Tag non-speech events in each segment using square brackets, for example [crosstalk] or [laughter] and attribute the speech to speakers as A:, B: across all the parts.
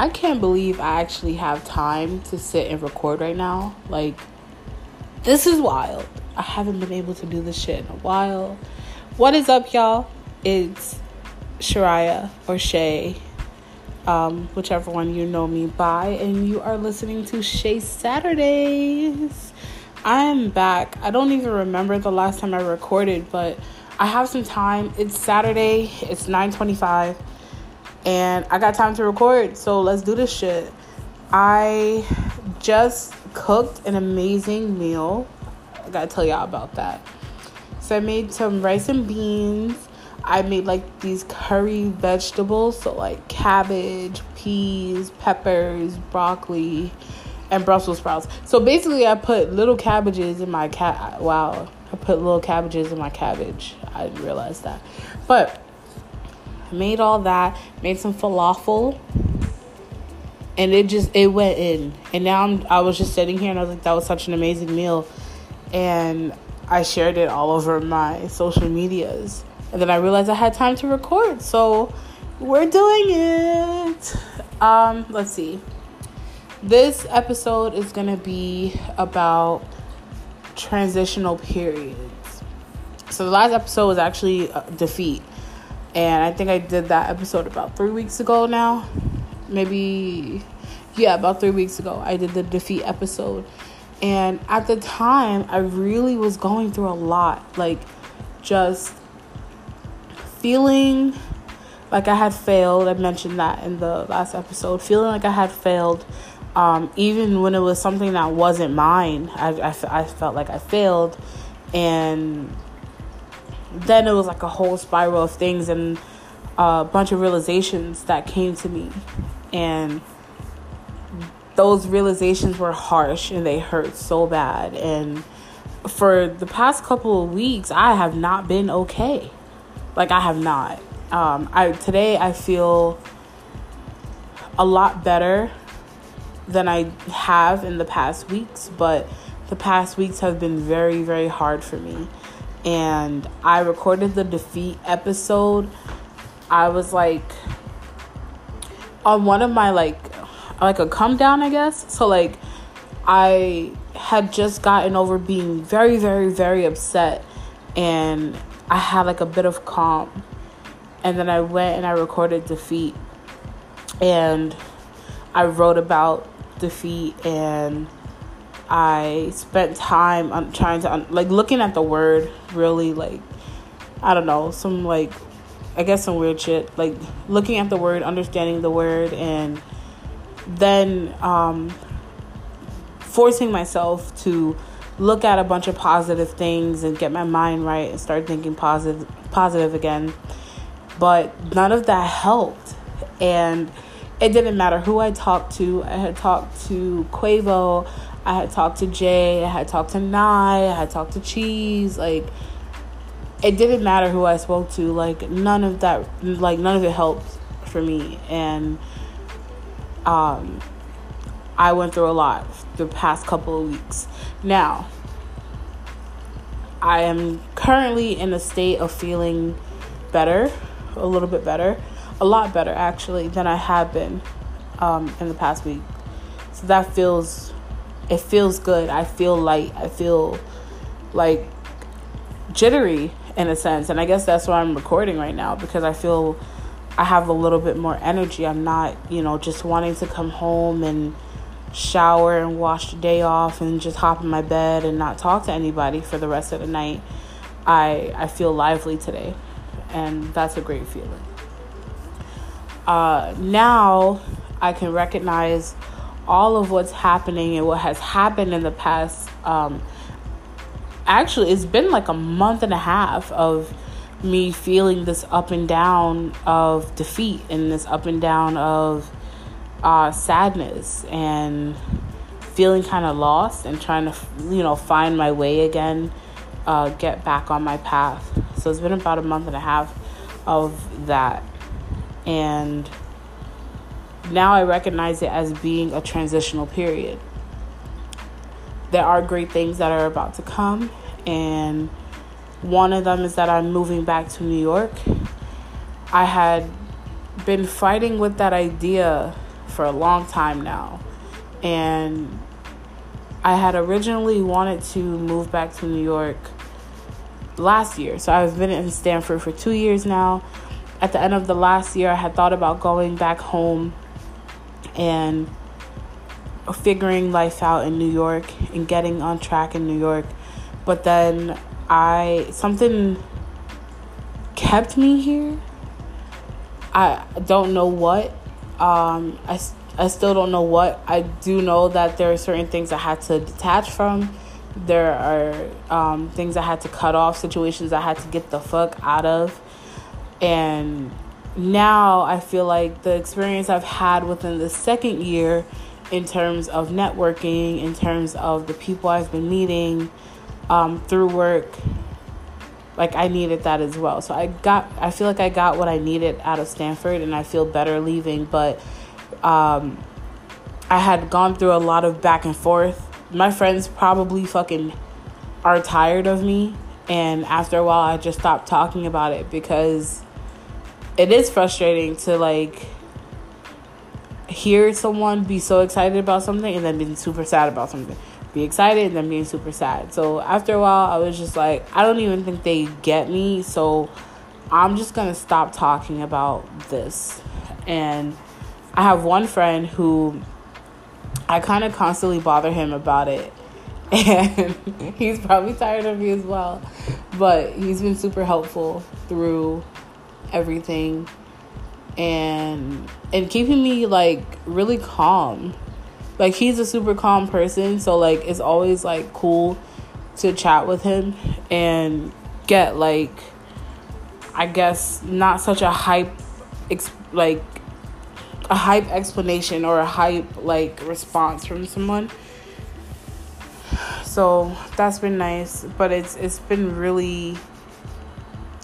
A: I can't believe I actually have time to sit and record right now. Like, this is wild. I haven't been able to do this shit in a while. What is up, y'all? It's Shariah or Shay, um, whichever one you know me by, and you are listening to Shay Saturdays. I'm back. I don't even remember the last time I recorded, but I have some time. It's Saturday. It's 9:25 and I got time to record, so let's do this shit. I just cooked an amazing meal. I gotta tell y'all about that. So I made some rice and beans. I made like these curry vegetables, so like cabbage, peas, peppers, broccoli, and Brussels sprouts. So basically, I put little cabbages in my cat. Wow, I put little cabbages in my cabbage. I didn't realize that, but made all that, made some falafel, and it just it went in. And now I'm, I was just sitting here and I was like, that was such an amazing meal, and I shared it all over my social medias. And then I realized I had time to record, so we're doing it. Um, let's see. This episode is gonna be about transitional periods. So the last episode was actually defeat and I think I did that episode about three weeks ago now. Maybe, yeah, about three weeks ago. I did the defeat episode. And at the time, I really was going through a lot. Like, just feeling like I had failed. I mentioned that in the last episode. Feeling like I had failed. Um, even when it was something that wasn't mine, I, I, I felt like I failed. And then it was like a whole spiral of things and a bunch of realizations that came to me. And those realizations were harsh and they hurt so bad. And for the past couple of weeks i have not been okay. Like i have not. Um, I today I feel a lot better than I have in the past weeks, but the past weeks have been very very hard for me and I recorded the defeat episode. I was like on one of my like like a come down, I guess. So like I had just gotten over being very very very upset and I had like a bit of calm. And then I went and I recorded defeat and I wrote about defeat and I spent time on trying to like looking at the word really like I don't know some like I guess some weird shit. Like looking at the word understanding the word and then um forcing myself to look at a bunch of positive things and get my mind right and start thinking positive positive again. But none of that helped. And it didn't matter who I talked to. I had talked to Quavo, I had talked to Jay, I had talked to Nye, I had talked to Cheese. Like, it didn't matter who I spoke to. Like, none of that, like, none of it helped for me. And, um, I went through a lot the past couple of weeks. Now, I am currently in a state of feeling better, a little bit better, a lot better actually than I have been um, in the past week. So that feels it feels good. I feel light. I feel like jittery in a sense. And I guess that's why I'm recording right now because I feel I have a little bit more energy. I'm not, you know, just wanting to come home and shower and wash the day off and just hop in my bed and not talk to anybody for the rest of the night. I I feel lively today. And that's a great feeling. Uh, now I can recognize all of what's happening and what has happened in the past um, actually it's been like a month and a half of me feeling this up and down of defeat and this up and down of uh, sadness and feeling kind of lost and trying to you know find my way again uh, get back on my path. So it's been about a month and a half of that. And now I recognize it as being a transitional period. There are great things that are about to come, and one of them is that I'm moving back to New York. I had been fighting with that idea for a long time now. And I had originally wanted to move back to New York last year. So I've been in Stamford for two years now. At the end of the last year, I had thought about going back home and figuring life out in New York and getting on track in New York. But then I something kept me here. I don't know what. Um, I, I still don't know what. I do know that there are certain things I had to detach from. There are um, things I had to cut off, situations I had to get the fuck out of. And now I feel like the experience I've had within the second year in terms of networking, in terms of the people I've been meeting um, through work. Like I needed that as well. So I got, I feel like I got what I needed out of Stamford, and I feel better leaving. But um, I had gone through a lot of back and forth. My friends probably fucking are tired of me, and after a while, I just stopped talking about it because it is frustrating to like hear someone be so excited about something and then being super sad about something. Be excited and then being super sad. So after a while, I was just like, I don't even think they get me. So I'm just gonna stop talking about this. And I have one friend who I kind of constantly bother him about it. [laughs] And he's probably tired of me as well. But he's been super helpful through everything and and keeping me like really calm. Like he's a super calm person, so like it's always like cool to chat with him and get like I guess not such a hype ex- like a hype explanation or a hype like response from someone. So that's been nice, but it's it's been really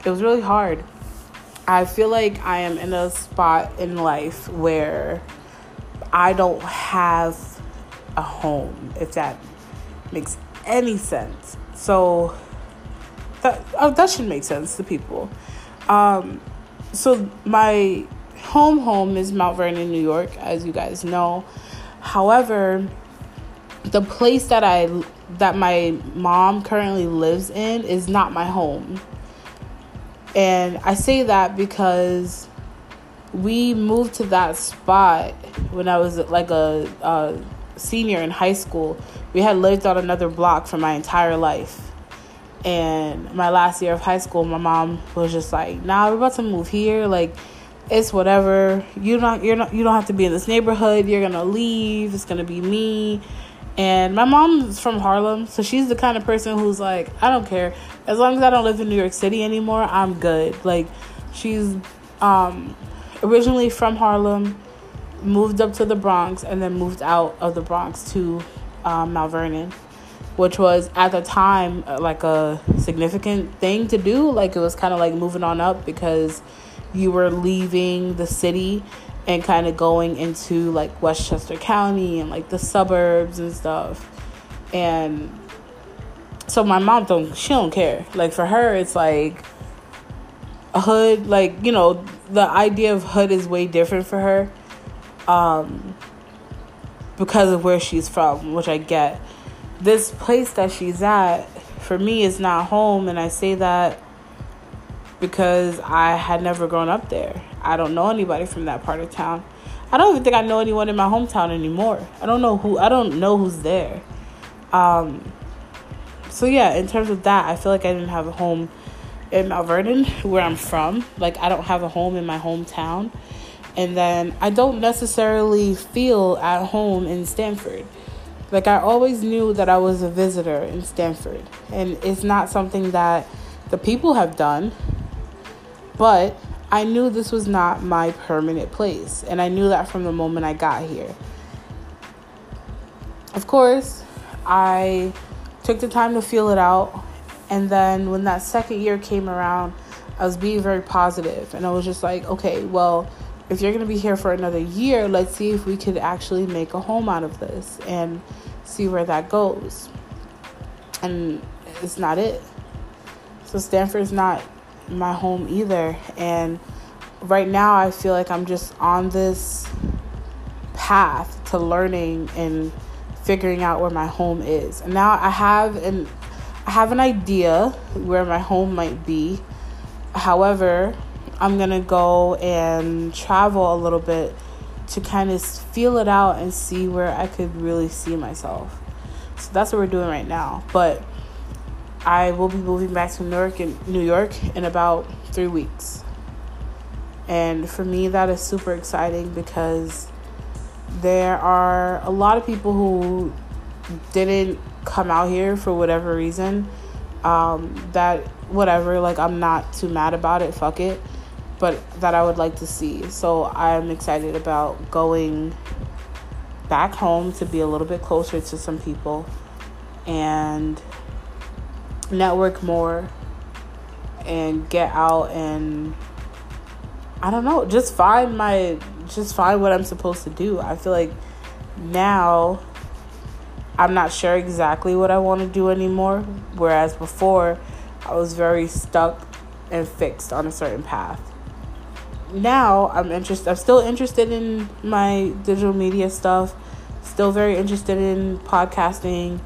A: it was really hard I feel like I am in a spot in life where I don't have a home, if that makes any sense. So that oh, that should make sense to people. Um, so my home home is Mount Vernon, New York, as you guys know. However, the place that I that my mom currently lives in is not my home. And I say that because we moved to that spot when I was like a, a senior in high school. We had lived on another block for my entire life. And my last year of high school, my mom was just like, "Nah, we're about to move here. Like, it's whatever. You not you're not you don't have to be in this neighborhood. You're gonna leave. It's gonna be me." And my mom's from Harlem, so she's the kind of person who's like, I don't care. As long as I don't live in New York City anymore, I'm good. Like, she's um, originally from Harlem, moved up to the Bronx, and then moved out of the Bronx to um, Mount Vernon, which was at the time uh, like a significant thing to do. Like, it was kind of like moving on up because you were leaving the city and kind of going into like Westchester County and like the suburbs and stuff. And so my mom don't she don't care. Like for her it's like a hood like, you know, the idea of hood is way different for her. Um because of where she's from, which I get. This place that she's at for me is not home and I say that because I had never grown up there. I don't know anybody from that part of town. I don't even think I know anyone in my hometown anymore. I don't know who I don't know who's there. Um so yeah, in terms of that, I feel like I didn't have a home in Mount Vernon, where I'm from. Like I don't have a home in my hometown. And then I don't necessarily feel at home in Stamford. Like I always knew that I was a visitor in Stamford, And it's not something that the people have done. But I knew this was not my permanent place, and I knew that from the moment I got here. Of course, I took the time to feel it out, and then when that second year came around, I was being very positive, and I was just like, okay, well, if you're going to be here for another year, let's see if we could actually make a home out of this and see where that goes. And it's not it. So Stamford's not my home either. And right now, I feel like I'm just on this path to learning and figuring out where my home is. And now I have an I have an idea where my home might be. However, I'm going to go and travel a little bit to kind of feel it out and see where I could really see myself. So that's what we're doing right now. But I will be moving back to New York in New York in about 3 weeks. And for me that is super exciting because there are a lot of people who didn't come out here for whatever reason. Um, that whatever, like I'm not too mad about it, fuck it but that I would like to see. So I'm excited about going back home to be a little bit closer to some people and network more and get out and I don't know, just find my just find what I'm supposed to do. I feel like now I'm not sure exactly what I want to do anymore whereas before I was very stuck and fixed on a certain path now I'm interested. I'm still interested in my digital media stuff. Still very interested in podcasting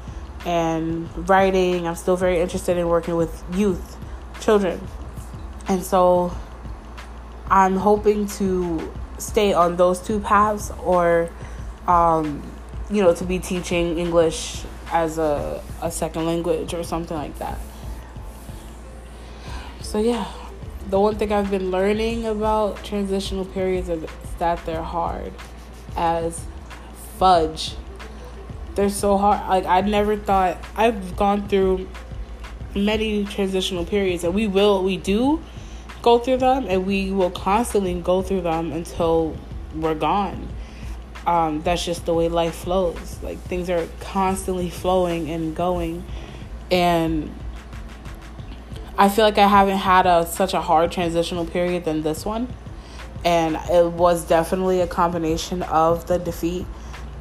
A: and writing. I'm still very interested in working with youth, children, and so I'm hoping to stay on those two paths, or um, you know, to be teaching English as a a second language or something like that. So yeah the one thing I've been learning about transitional periods is that they're hard as fudge. They're so hard. Like I never thought I've gone through many transitional periods and we will we do go through them and we will constantly go through them until we're gone. Um, that's just the way life flows. Like things are constantly flowing and going and I feel like I haven't had a such a hard transitional period than this one. And it was definitely a combination of the defeat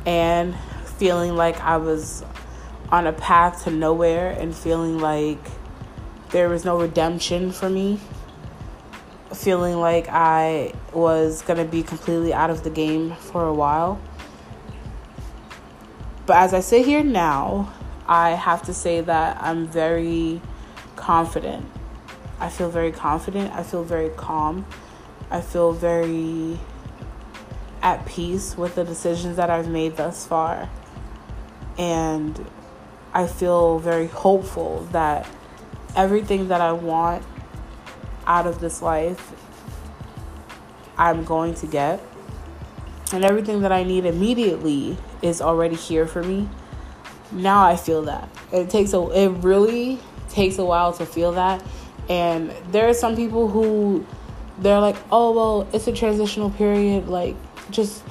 A: and feeling like I was on a path to nowhere and feeling like there was no redemption for me. Feeling like I was going to be completely out of the game for a while. But as I sit here now, I have to say that I'm very confident. I feel very confident. I feel very calm. I feel very at peace with the decisions that I've made thus far. And I feel very hopeful that everything that I want out of this life, I'm going to get. And everything that I need immediately is already here for me. Now I feel that. It takes a it really takes a while to feel that. And there are some people who they're like, "Oh, well, it's a transitional period, like just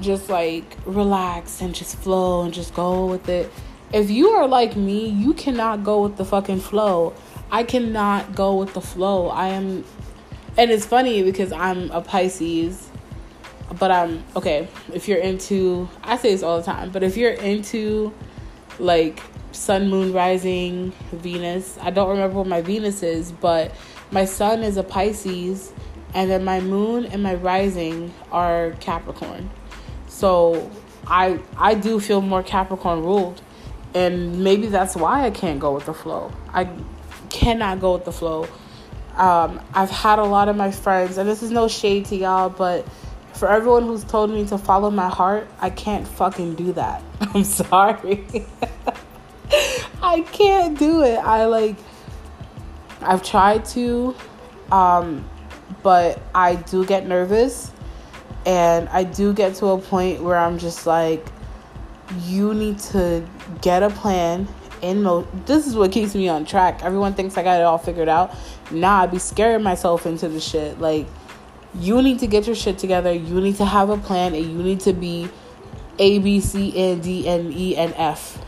A: just like relax and just flow and just go with it." If you are like me, you cannot go with the fucking flow. I cannot go with the flow. I am and it's funny because I'm a Pisces, but I'm okay, if you're into I say this all the time, but if you're into like sun, moon, rising, Venus. I don't remember what my Venus is, but my sun is a Pisces, and then my moon and my rising are Capricorn. So I I do feel more Capricorn ruled, and maybe that's why I can't go with the flow. I cannot go with the flow. Um, I've had a lot of my friends, and this is no shade to y'all, but for everyone who's told me to follow my heart, I can't fucking do that. [laughs] I'm sorry. [laughs] I can't do it. I like I've tried to um but I do get nervous and I do get to a point where I'm just like you need to get a plan in mo this is what keeps me on track. Everyone thinks I got it all figured out. Nah, I be scaring myself into the shit. Like you need to get your shit together. You need to have a plan and you need to be A B C N D N E and F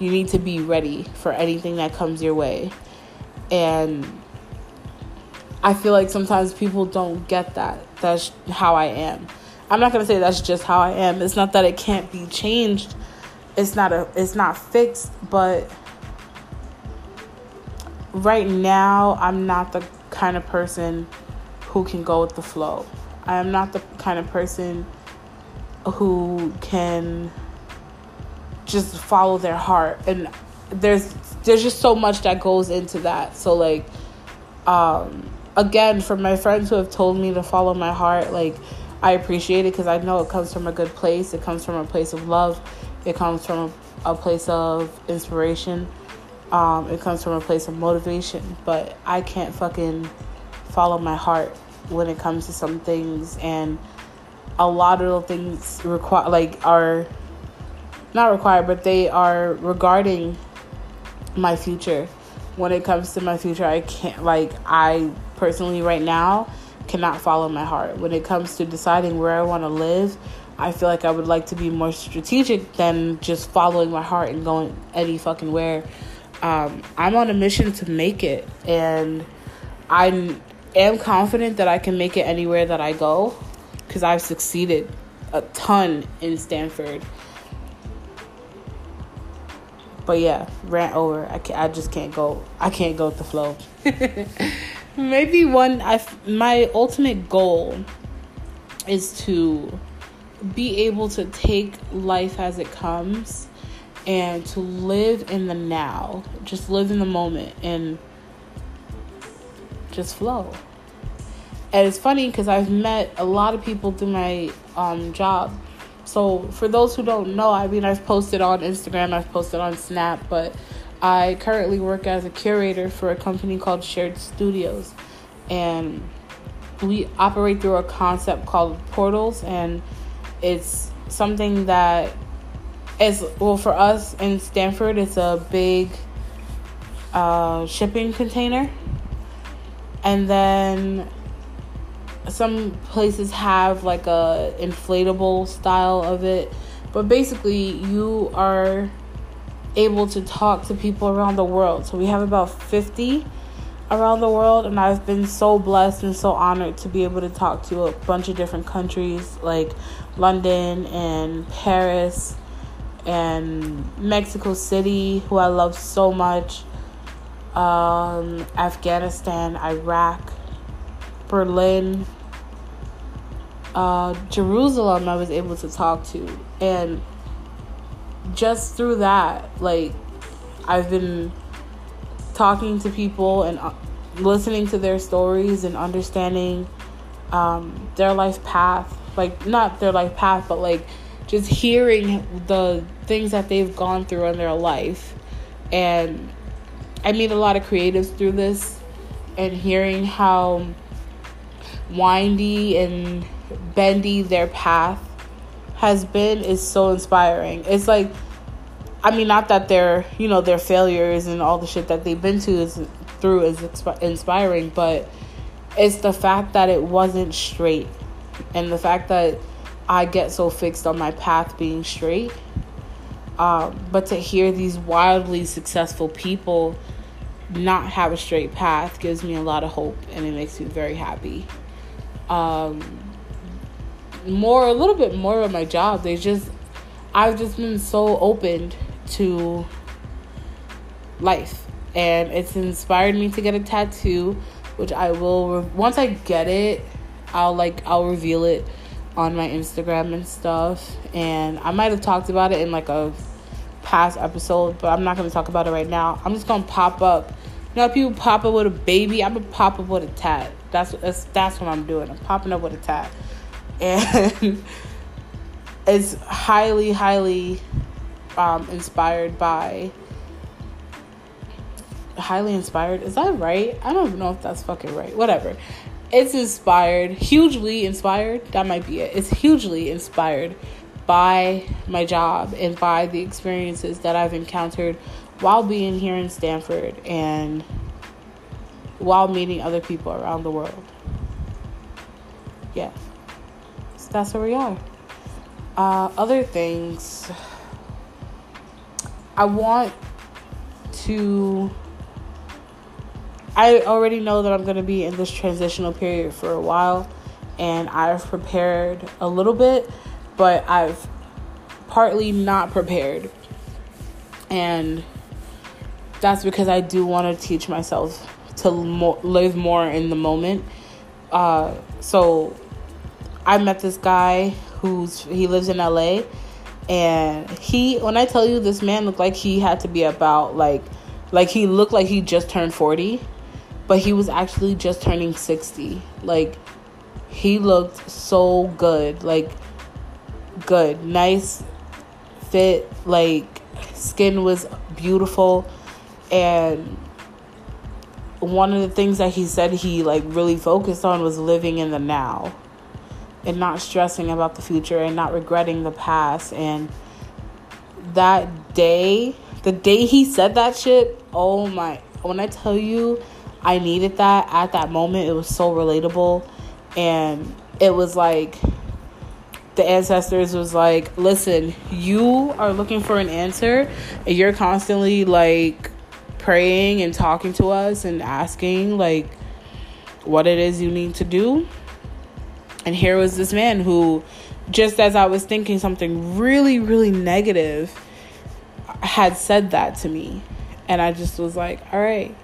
A: you need to be ready for anything that comes your way. And I feel like sometimes people don't get that. That's how I am. I'm not to say that's just how I am. It's not that it can't be changed. It's not a it's not fixed, but right now I'm not the kind of person who can go with the flow. I am not the kind of person who can just follow their heart and there's there's just so much that goes into that so like um again for my friends who have told me to follow my heart like i appreciate it because i know it comes from a good place. It comes from a place of love. It comes from a, place of inspiration. Um it comes from a place of motivation. But i can't fucking follow my heart when it comes to some things. And a lot of the things require like are not required but they are regarding my future. When it comes to my future i can't like i personally right now cannot follow my heart when it comes to deciding where i want to live i feel like i would like to be more strategic than just following my heart and going any fucking where um, i'm on a mission to make it and i am confident that i can make it anywhere that i go because I've succeeded a ton in Stamford. But yeah, rant over. I can I just can't go. I can't go with the flow. [laughs] Maybe one. I my ultimate goal is to be able to take life as it comes and to live in the now. Just live in the moment and just flow and it's funny because I've met a lot of people through my um, job. So for those who don't know, I mean, I've posted on Instagram, I've posted on Snap, but I currently work as a curator for a company called Shared Studios, and we operate through a concept called portals, and it's something that is well for us in Stamford. It's a big uh, shipping container, and then some places have like a inflatable style of it but basically you are able to talk to people around the world so we have about 50 around the world and i've been so blessed and so honored to be able to talk to a bunch of different countries like london and paris and mexico city who i love so much um, afghanistan iraq berlin uh, Jerusalem I was able to talk to. And just through that, like, I've been talking to people and uh, listening to their stories and understanding um, their life path. Like, not their life path, but like just hearing the things that they've gone through in their life. And I meet a lot of creatives through this and hearing how windy and bendy their path has been is so inspiring. It's like I mean not that their, you know, their failures and all the shit that they've been to is through is inspiring, but it's the fact that it wasn't straight and the fact that I get so fixed on my path being straight. Um, but to hear these wildly successful people not have a straight path gives me a lot of hope and it makes me very happy. Um, more a little bit more of my job. They just I've just been so opened to life and it's inspired me to get a tattoo which I will once I get it I'll like I'll reveal it on my Instagram and stuff and I might have talked about it in like a past episode but I'm not going to talk about it right now. I'm just going to pop up you know people pop up with a baby I'm going to pop up with a tat. That's that's that's what I'm doing. I'm popping up with a tat and [laughs] it's highly, highly um, inspired by. Highly inspired. Is that right? I don't know if that's fucking right. Whatever. It's inspired, hugely inspired. That might be it. It's hugely inspired by my job and by the experiences that I've encountered while being here in Stamford and while meeting other people around the world. Yeah that's where we are. Uh, other things, I want to. I already know that I'm going to be in this transitional period for a while, and I've prepared a little bit, but I've partly not prepared. And that's because I do want to teach myself to mo- live more in the moment. Uh, so I met this guy who's he lives in LA and he when I tell you this man looked like he had to be about like like he looked like he just turned 40 but he was actually just turning 60 like he looked so good like good nice fit like skin was beautiful and one of the things that he said he like really focused on was living in the now and not stressing about the future and not regretting the past and that day the day he said that shit oh my when i tell you i needed that at that moment it was so relatable and it was like the ancestors was like listen you are looking for an answer and you're constantly like praying and talking to us and asking like what it is you need to do. And here was this man who, just as I was thinking something really, really negative, had said that to me. And I just was like, all right,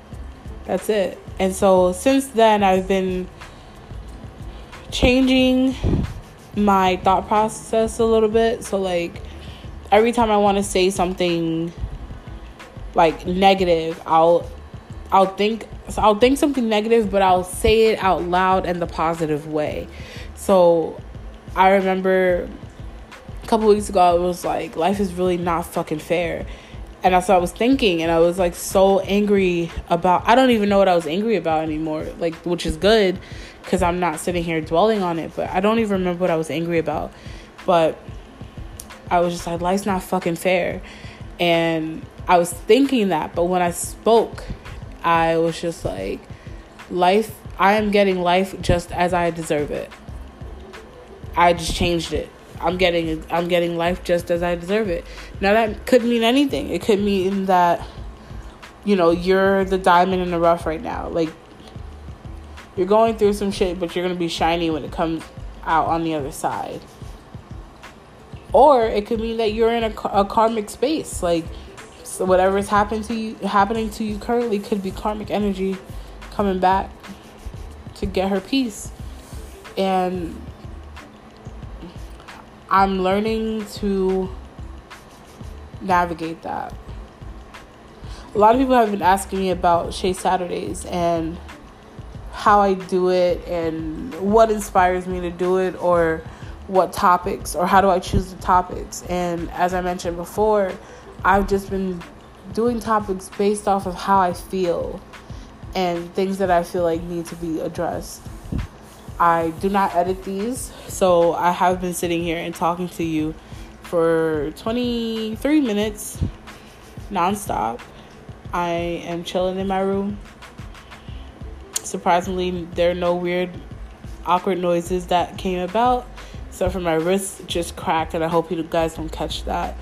A: that's it. And so since then, I've been changing my thought process a little bit. So, like, every time I want to say something like negative, I'll I'll think I'll think something negative, but I'll say it out loud in the positive way. So I remember a couple weeks ago I was like, life is really not fucking fair. And that's what I was thinking, and I was like so angry about. I don't even know what I was angry about anymore. Like, which is good, because I'm not sitting here dwelling on it. But I don't even remember what I was angry about. But I was just like, life's not fucking fair, and I was thinking that, but when I spoke, I was just like, life, I am getting life just as I deserve it. I just changed it. I'm getting I'm getting life just as I deserve it. Now that could mean anything. It could mean that you know, you're the diamond in the rough right now. Like you're going through some shit, but you're going to be shiny when it comes out on the other side. Or it could mean that you're in a, a karmic space. Like so whatever is to you happening to you currently could be karmic energy coming back to get her peace. And I'm learning to navigate that. A lot of people have been asking me about Shay Saturdays and how I do it and what inspires me to do it or what topics or how do I choose the topics. And as I mentioned before, I've just been doing topics based off of how I feel and things that I feel like need to be addressed. I do not edit these, so I have been sitting here and talking to you for 23 minutes nonstop. I am chilling in my room. Surprisingly, there are no weird, awkward noises that came about. So for my wrist just cracked, and I hope you guys don't catch that.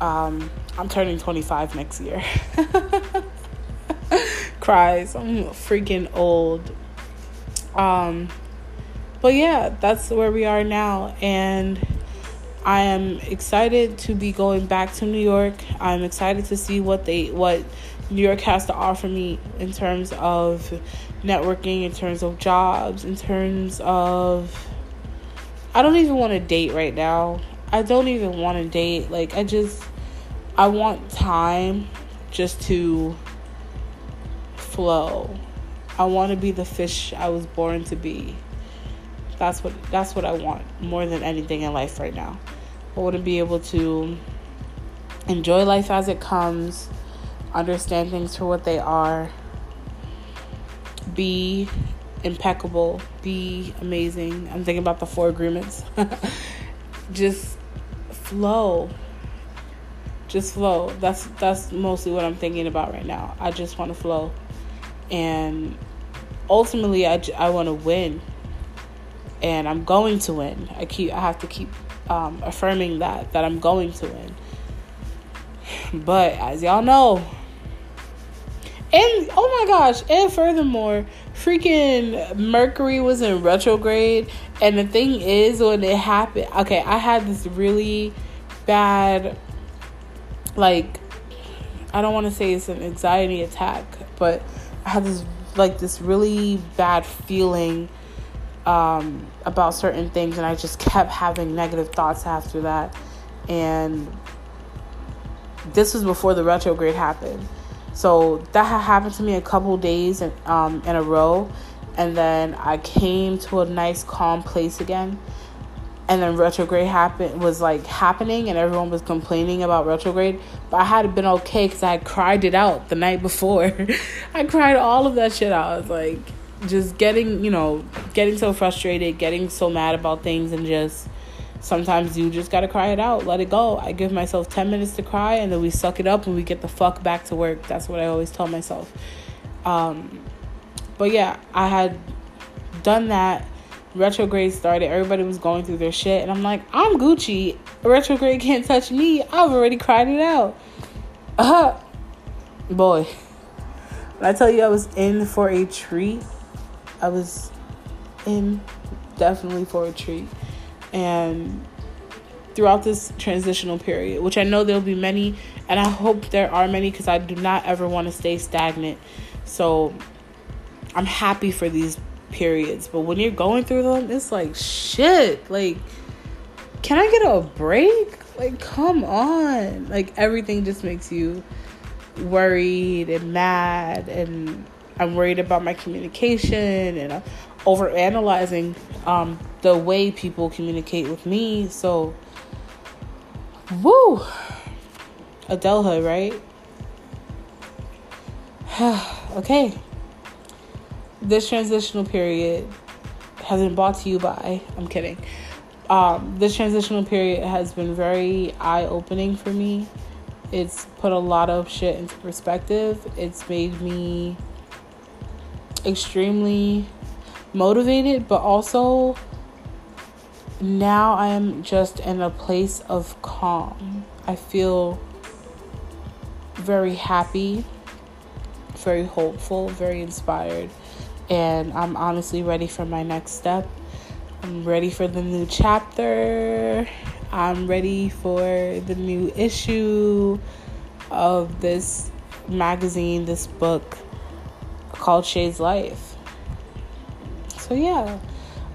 A: Um, I'm turning 25 next year. [laughs] Cries. I'm freaking old. Um, but yeah, that's where we are now. And I am excited to be going back to New York. I'm excited to see what they what New York has to offer me in terms of networking, in terms of jobs, in terms of I don't even want to date right now. I don't even want to date. Like I just I want time just to flow. I want to be the fish I was born to be. That's what that's what I want more than anything in life right now. I want to be able to enjoy life as it comes, understand things for what they are, be impeccable, be amazing. I'm thinking about the four agreements. [laughs] Just flow just flow. That's that's mostly what I'm thinking about right now. I just want to flow, and ultimately, I, I want to win, and I'm going to win. I keep I have to keep um, affirming that that I'm going to win. [sighs] But as y'all know, and oh my gosh, and furthermore, freaking Mercury was in retrograde, and the thing is, when it happened, okay, I had this really bad like I don't want to say it's an anxiety attack, but I had this like this really bad feeling um, about certain things, and I just kept having negative thoughts after that. And this was before the retrograde happened. So that had happened to me a couple days in, um, in a row. And then I came to a nice, calm place again. And then retrograde happened was like happening, and everyone was complaining about retrograde. But I had been okay because I had cried it out the night before. [laughs] I cried all of that shit out. I was like, just getting, you know, getting so frustrated, getting so mad about things, and just sometimes you just gotta cry it out, let it go. I give myself 10 minutes to cry, and then we suck it up and we get the fuck back to work. That's what I always tell myself. Um, but yeah, I had done that. Retrograde started, everybody was going through their shit, and I'm like, I'm Gucci. Retrograde can't touch me. I've already cried it out. Uh, boy, when I tell you I was in for a treat, I was in definitely for a treat. And throughout this transitional period, which I know there'll be many, and I hope there are many because I do not ever want to stay stagnant. So I'm happy for these periods. But when you're going through them, it's like shit. Like, can I get a break? Like, come on. Like, everything just makes you worried and mad and I'm worried about my communication and I'm over analyzing um, the way people communicate with me. So, woo, Adelha, right? [sighs] okay. This transitional period has been brought to you by, I'm kidding. Um, this transitional period has been very eye opening for me. It's put a lot of shit into perspective. It's made me extremely motivated, but also now I am just in a place of calm. I feel very happy, very hopeful, very inspired, and I'm honestly ready for my next step. I'm ready for the new chapter. I'm ready for the new issue of this magazine, this book called Shay's Life. So, yeah,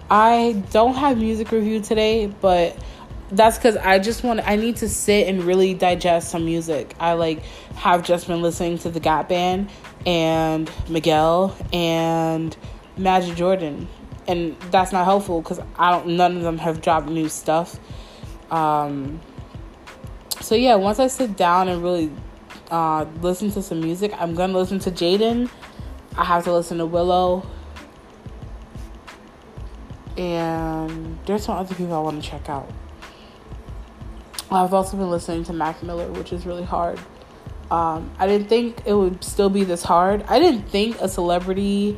A: I don't have music review today, but that's because I just want I need to sit and really digest some music. I like have just been listening to the Gap Band and Miguel and Majid Jordan, and that's not helpful because I don't. None of them have dropped new stuff. Um, so yeah, once I sit down and really uh, listen to some music, I'm gonna listen to Jaden I have to listen to Willow. And there's some other people I want to check out. I've also been listening to Mac Miller, which is really hard. Um, I didn't think it would still be this hard. I didn't think a celebrity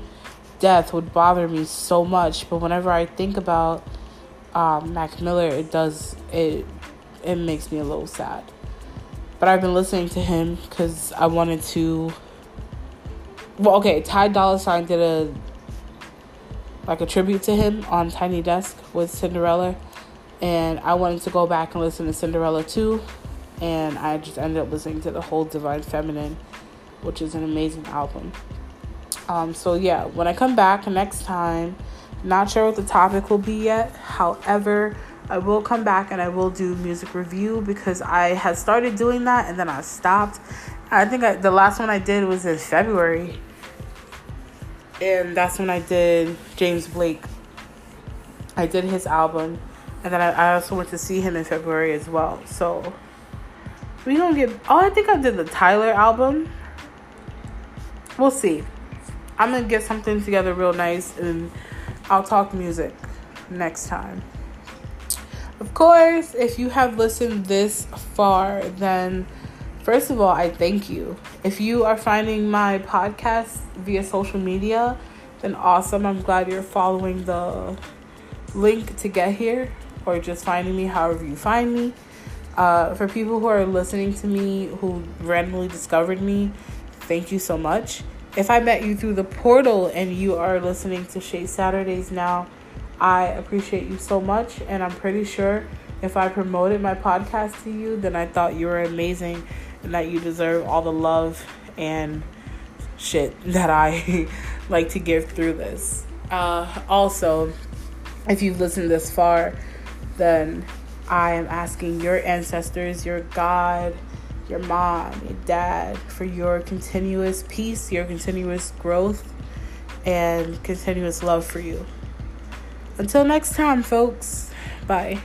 A: death would bother me so much, but whenever I think about um, Mac Miller, it does it it makes me a little sad. But I've been listening to him because I wanted to well, okay, Ty Dolla Sign did a like a tribute to him on Tiny Desk with Cinderella, and I wanted to go back and listen to Cinderella too, and I just ended up listening to the whole Divine Feminine, which is an amazing album. Um, so yeah, when I come back next time, not sure what the topic will be yet. However, I will come back and I will do music review because I had started doing that and then I stopped. I think I, the last one I did was in February and that's when I did James Blake. I did his album, and then I, I also went to see him in February as well. So we gonna get. Oh, I think I did the Tyler album. We'll see. I'm gonna get something together real nice, and I'll talk music next time. Of course, if you have listened this far, then First of all, I thank you. If you are finding my podcast via social media, then awesome. I'm glad you're following the link to get here or just finding me however you find me. Uh, for people who are listening to me who randomly discovered me, thank you so much. If I met you through the portal and you are listening to Shay Saturdays now, I appreciate you so much. And I'm pretty sure if I promoted my podcast to you, then I thought you were amazing and that you deserve all the love and shit that I [laughs] like to give through this. Uh, also, if you've listened this far, then I am asking your ancestors, your God, your mom, your dad, for your continuous peace, your continuous growth, and continuous love for you. Until next time, folks. Bye.